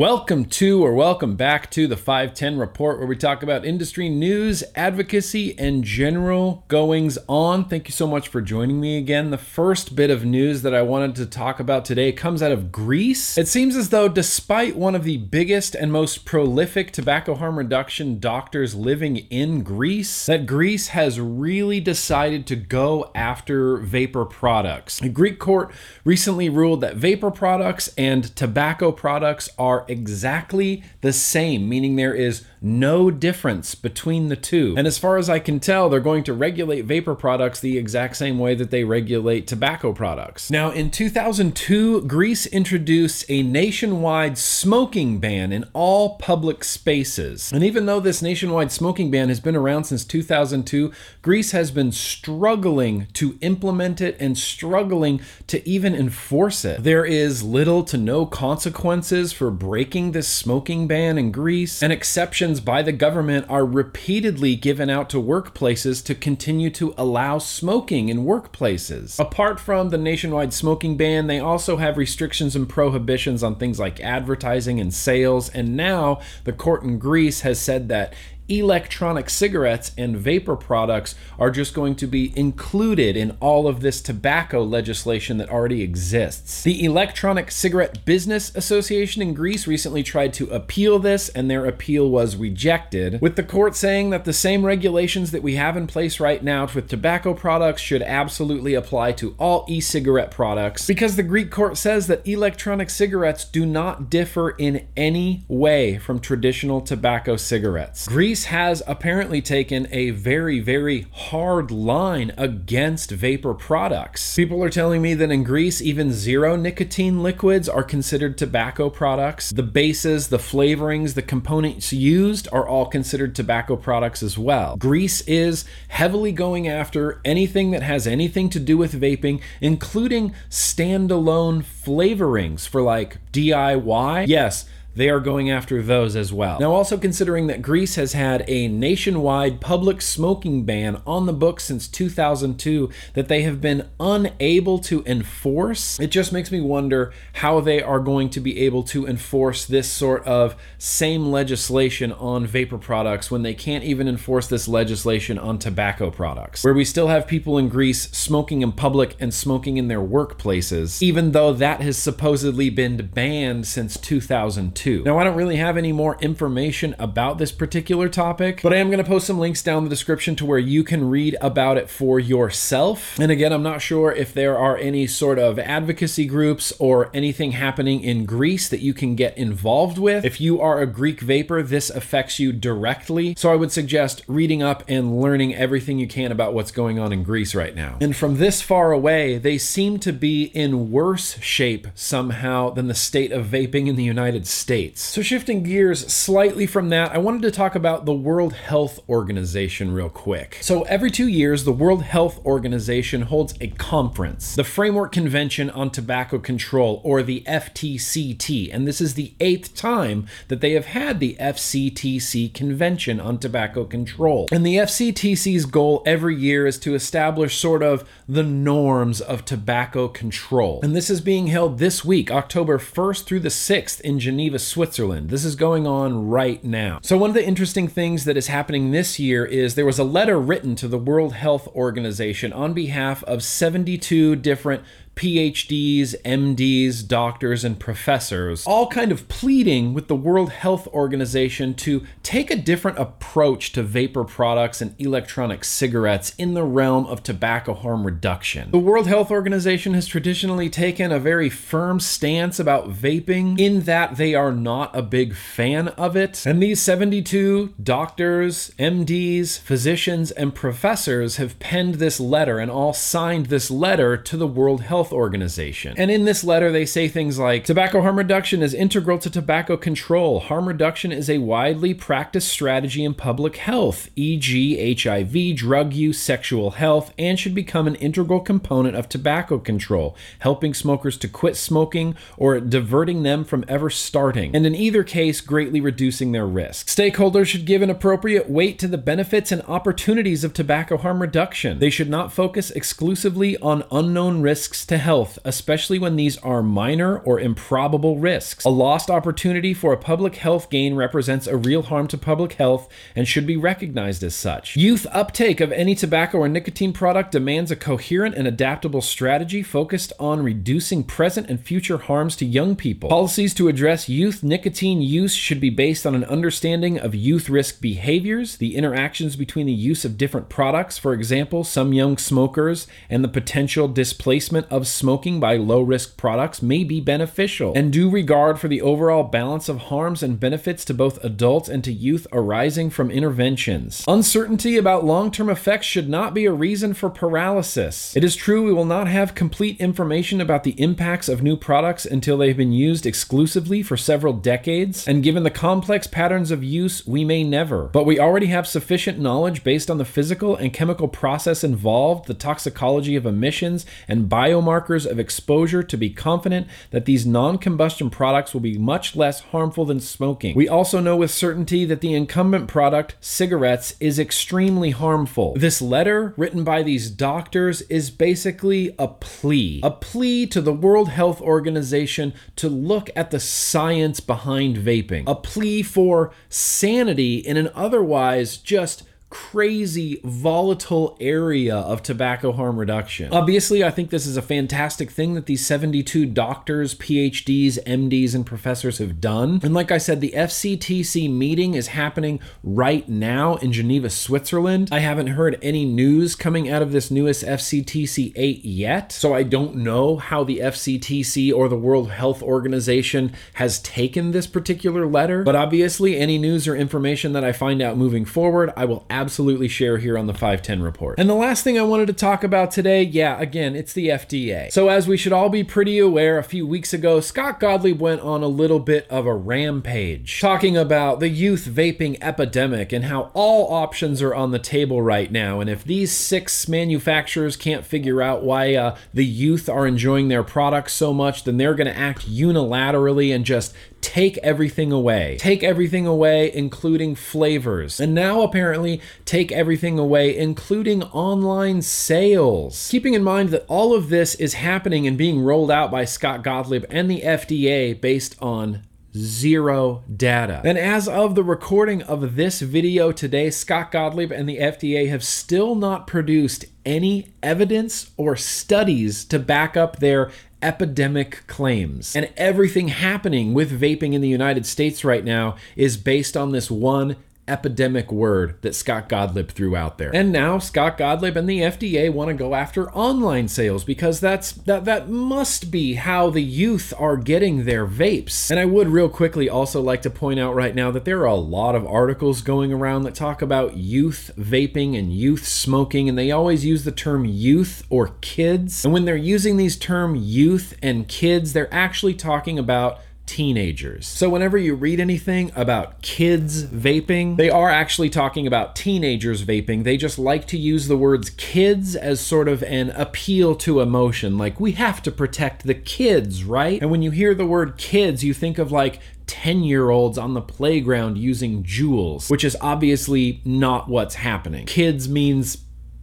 Welcome to or welcome back to the 510 Report, where we talk about industry news, advocacy, and general goings on. Thank you so much for joining me again. The first bit of news that I wanted to talk about today comes out of Greece. It seems as though, despite one of the biggest and most prolific tobacco harm reduction doctors living in Greece, that Greece has really decided to go after vapor products. A Greek court recently ruled that vapor products and tobacco products are exactly the same, meaning there is no difference between the two. And as far as I can tell, they're going to regulate vapor products the exact same way that they regulate tobacco products. Now, in 2002, Greece introduced a nationwide smoking ban in all public spaces. And even though this nationwide smoking ban has been around since 2002, Greece has been struggling to implement it and struggling to even enforce it. There is little to no consequences for breaking this smoking ban in Greece, and exceptions by the government are repeatedly given out to workplaces to continue to allow smoking in workplaces. Apart from the nationwide smoking ban, they also have restrictions and prohibitions on things like advertising and sales, and now the court in Greece has said that electronic cigarettes and vapor products are just going to be included in all of this tobacco legislation that already exists. The Electronic Cigarette Business Association in Greece recently tried to appeal this, and their appeal was rejected, with the court saying that the same regulations that we have in place right now with tobacco products should absolutely apply to all e cigarette products, because the Greek court says that electronic cigarettes do not differ in any way from traditional tobacco cigarettes. Greece Has apparently taken a very, very hard line against vapor products. People are telling me that in Greece, even zero nicotine liquids are considered tobacco products. The bases, the flavorings, the components used are all considered tobacco products as well. Greece is heavily going after anything that has anything to do with vaping, including standalone flavorings for like DIY. Yes they are going after those as well. Now, also considering that Greece has had a nationwide public smoking ban on the books since 2002 that they have been unable to enforce, it just makes me wonder how they are going to be able to enforce this sort of same legislation on vapor products when they can't even enforce this legislation on tobacco products. Where we still have people in Greece smoking in public and smoking in their workplaces, even though that has supposedly been banned since 2002 too. Now, I don't really have any more information about this particular topic, but I am going to post some links down the description to where you can read about it for yourself. And again, I'm not sure if there are any sort of advocacy groups or anything happening in Greece that you can get involved with. If you are a Greek vaper, this affects you directly. So I would suggest reading up and learning everything you can about what's going on in Greece right now. And from this far away, they seem to be in worse shape somehow than the state of vaping in the United States. States. So, shifting gears slightly from that, I wanted to talk about the World Health Organization real quick. So, every two years, the World Health Organization holds a conference, the Framework Convention on Tobacco Control, or the FTCT, and this is the eighth time that they have had the FCTC Convention on Tobacco Control. And the FCTC's goal every year is to establish sort of the norms of tobacco control. And this is being held this week, October 1st through the 6th in Geneva, Switzerland. This is going on right now. So, one of the interesting things that is happening this year is there was a letter written to the World Health Organization on behalf of 72 different PhDs, MDs, doctors, and professors, all kind of pleading with the World Health Organization to take a different approach to vapor products and electronic cigarettes in the realm of tobacco harm reduction. The World Health Organization has traditionally taken a very firm stance about vaping in that they are not a big fan of it. And these 72 doctors, MDs, physicians, and professors have penned this letter and all signed this letter to the World Health Health Organization. And in this letter, they say things like tobacco harm reduction is integral to tobacco control. Harm reduction is a widely practiced strategy in public health, e.g., HIV, drug use, sexual health, and should become an integral component of tobacco control, helping smokers to quit smoking or diverting them from ever starting, and in either case, greatly reducing their risk. Stakeholders should give an appropriate weight to the benefits and opportunities of tobacco harm reduction. They should not focus exclusively on unknown risks to health, especially when these are minor or improbable risks. A lost opportunity for a public health gain represents a real harm to public health and should be recognized as such. Youth uptake of any tobacco or nicotine product demands a coherent and adaptable strategy focused on reducing present and future harms to young people. Policies to address youth nicotine use should be based on an understanding of youth risk behaviors, the interactions between the use of different products, for example, some young smokers, and the potential displacement of smoking by low risk products may be beneficial, and due regard for the overall balance of harms and benefits to both adults and to youth arising from interventions. Uncertainty about long term effects should not be a reason for paralysis. It is true we will not have complete information about the impacts of new products until they've been used exclusively for several decades, and given the complex patterns of use, we may never. But we already have sufficient knowledge based on the physical and chemical process involved, the toxicology of emissions, and biomarkers of exposure to be confident that these non combustion products will be much less harmful than smoking. We also know with certainty that the incumbent product, cigarettes, is extremely harmful. This letter, written by these doctors, is basically a plea. A plea to the World Health Organization to look at the science behind vaping. A plea for sanity in an otherwise just crazy volatile area of tobacco harm reduction. Obviously, I think this is a fantastic thing that these 72 doctors, PhDs, MDs, and professors have done. And like I said, the FCTC meeting is happening right now in Geneva, Switzerland. I haven't heard any news coming out of this newest FCTC 8 yet, so I don't know how the FCTC or the World Health Organization has taken this particular letter. But obviously, any news or information that I find out moving forward, I will absolutely share here on the 510 report. And the last thing I wanted to talk about today, yeah, again, it's the FDA. So, as we should all be pretty aware, a few weeks ago, Scott Gottlieb went on a little bit of a rampage talking about the youth vaping epidemic and how all options are on the table right now. And if these six manufacturers can't figure out why uh, the youth are enjoying their products so much, then they're going to act unilaterally and just take everything away. Take everything away, including flavors. And now, apparently, take everything away, including online sales. Keeping in mind that all of this is happening and being rolled out by Scott Gottlieb and the FDA based on zero data. And as of the recording of this video today, Scott Gottlieb and the FDA have still not produced any evidence or studies to back up their epidemic claims. And everything happening with vaping in the United States right now is based on this one epidemic word that Scott Gottlieb threw out there. And now Scott Gottlieb and the FDA want to go after online sales because that's that that must be how the youth are getting their vapes. And I would real quickly also like to point out right now that there are a lot of articles going around that talk about youth vaping and youth smoking and they always use the term youth or kids. And when they're using these term youth and kids, they're actually talking about teenagers. So, whenever you read anything about kids vaping, they are actually talking about teenagers vaping. They just like to use the words kids as sort of an appeal to emotion, like we have to protect the kids, right? And when you hear the word kids, you think of like 10 year olds on the playground using Juuls, which is obviously not what's happening. Kids means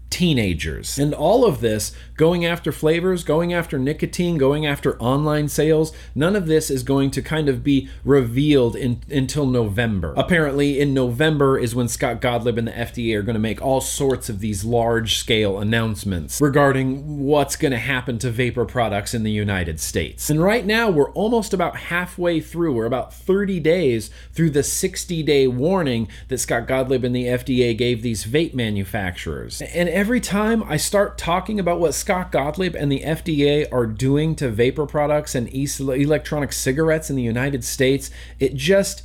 teenagers. And all of this, going after flavors, going after nicotine, going after online sales, none of this is going to kind of be revealed in, until November. Apparently, in November is when Scott Gottlieb and the FDA are going to make all sorts of these large scale announcements regarding what's going to happen to vapor products in the United States. And right now, we're almost about halfway through. We're about 30 days through the 60 day warning that Scott Gottlieb and the FDA gave these vape manufacturers. And every time I start talking about what Scott Gottlieb and the FDA are doing to vapor products and electronic cigarettes in the United States, it just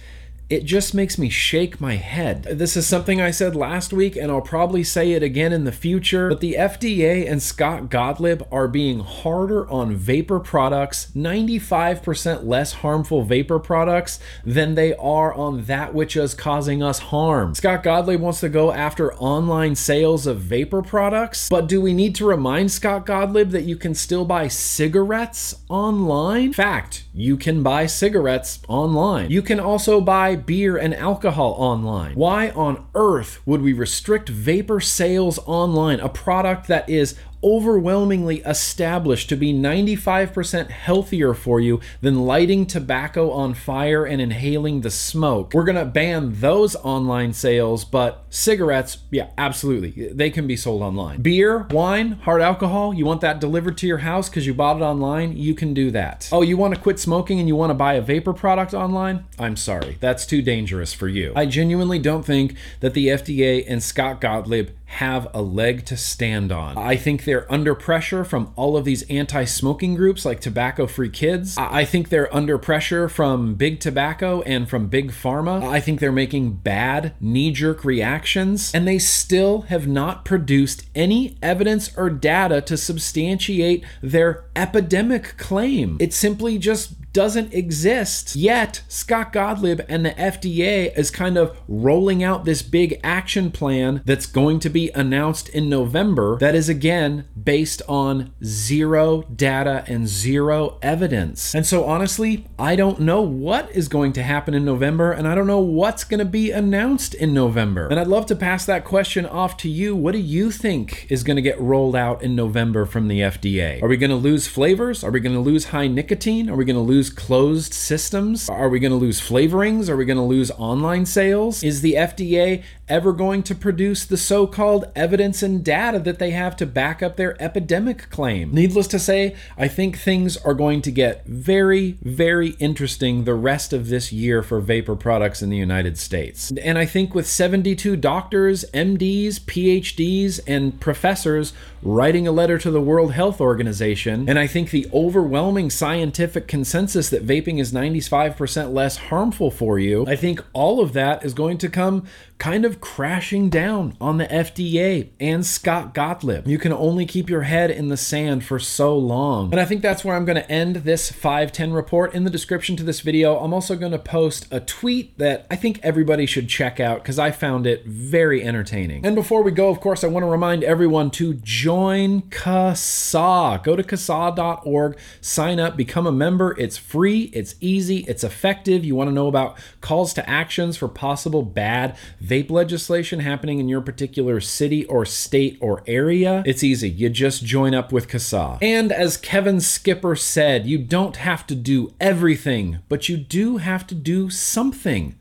it just makes me shake my head. This is something I said last week, and I'll probably say it again in the future. But the FDA and Scott Gottlieb are being harder on vapor products, 95% less harmful vapor products, than they are on that which is causing us harm. Scott Gottlieb wants to go after online sales of vapor products, but do we need to remind Scott Gottlieb that you can still buy cigarettes online? Fact, you can buy cigarettes online. You can also buy beer and alcohol online. Why on earth would we restrict vapor sales online, a product that is overwhelmingly established to be 95% healthier for you than lighting tobacco on fire and inhaling the smoke. We're to ban those online sales, but cigarettes, yeah, absolutely. They can be sold online. Beer, wine, hard alcohol, you want that delivered to your house because you bought it online, you can do that. Oh, you want to quit smoking and you want to buy a vapor product online? I'm sorry, that's too dangerous for you. I genuinely don't think that the FDA and Scott Gottlieb have a leg to stand on. I think they're under pressure from all of these anti smoking groups like Tobacco Free Kids. I think they're under pressure from big tobacco and from big pharma. I think they're making bad knee jerk reactions, and they still have not produced any evidence or data to substantiate their epidemic claim. It simply just doesn't exist. Yet, Scott Gottlieb and the FDA is kind of rolling out this big action plan that's going to be announced in November that is again based on zero data and zero evidence. And so, honestly, I don't know what is going to happen in November, and I don't know what's going to be announced in November. And I'd love to pass that question off to you. What do you think is going to get rolled out in November from the FDA? Are we going to lose flavors? Are we going to lose high nicotine? Are we going to lose closed systems? Are we going to lose flavorings? Are we going to lose online sales? Is the FDA ever going to produce the so called evidence and data that they have to back up their epidemic claim? Needless to say, I think things are going to get very, very interesting the rest of this year for vapor products in the United States. And I think with 72 doctors, MDs, PhDs, and professors writing a letter to the World Health Organization, and I think the overwhelming scientific consensus that vaping is 95% less harmful for you, I think all of that is going to come kind of crashing down on the FDA and Scott Gottlieb. You can only keep your head in the sand for so long. And I think that's where I'm going to end this 510 report. In the description to this video, I'm also going to post a tweet that I think everybody should check out because I found it very entertaining. And before we go, of course, I want to remind everyone to join CASAA. Go to CASAA.org, sign up, become a member. It's free, it's easy, it's effective. You want to know about calls to actions for possible bad vape legislation happening in your particular city or state or area, it's easy. You just join up with CASAA. And as Kevin Skipper said, you don't have to do everything, but you do have to do something.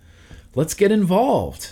Let's get involved.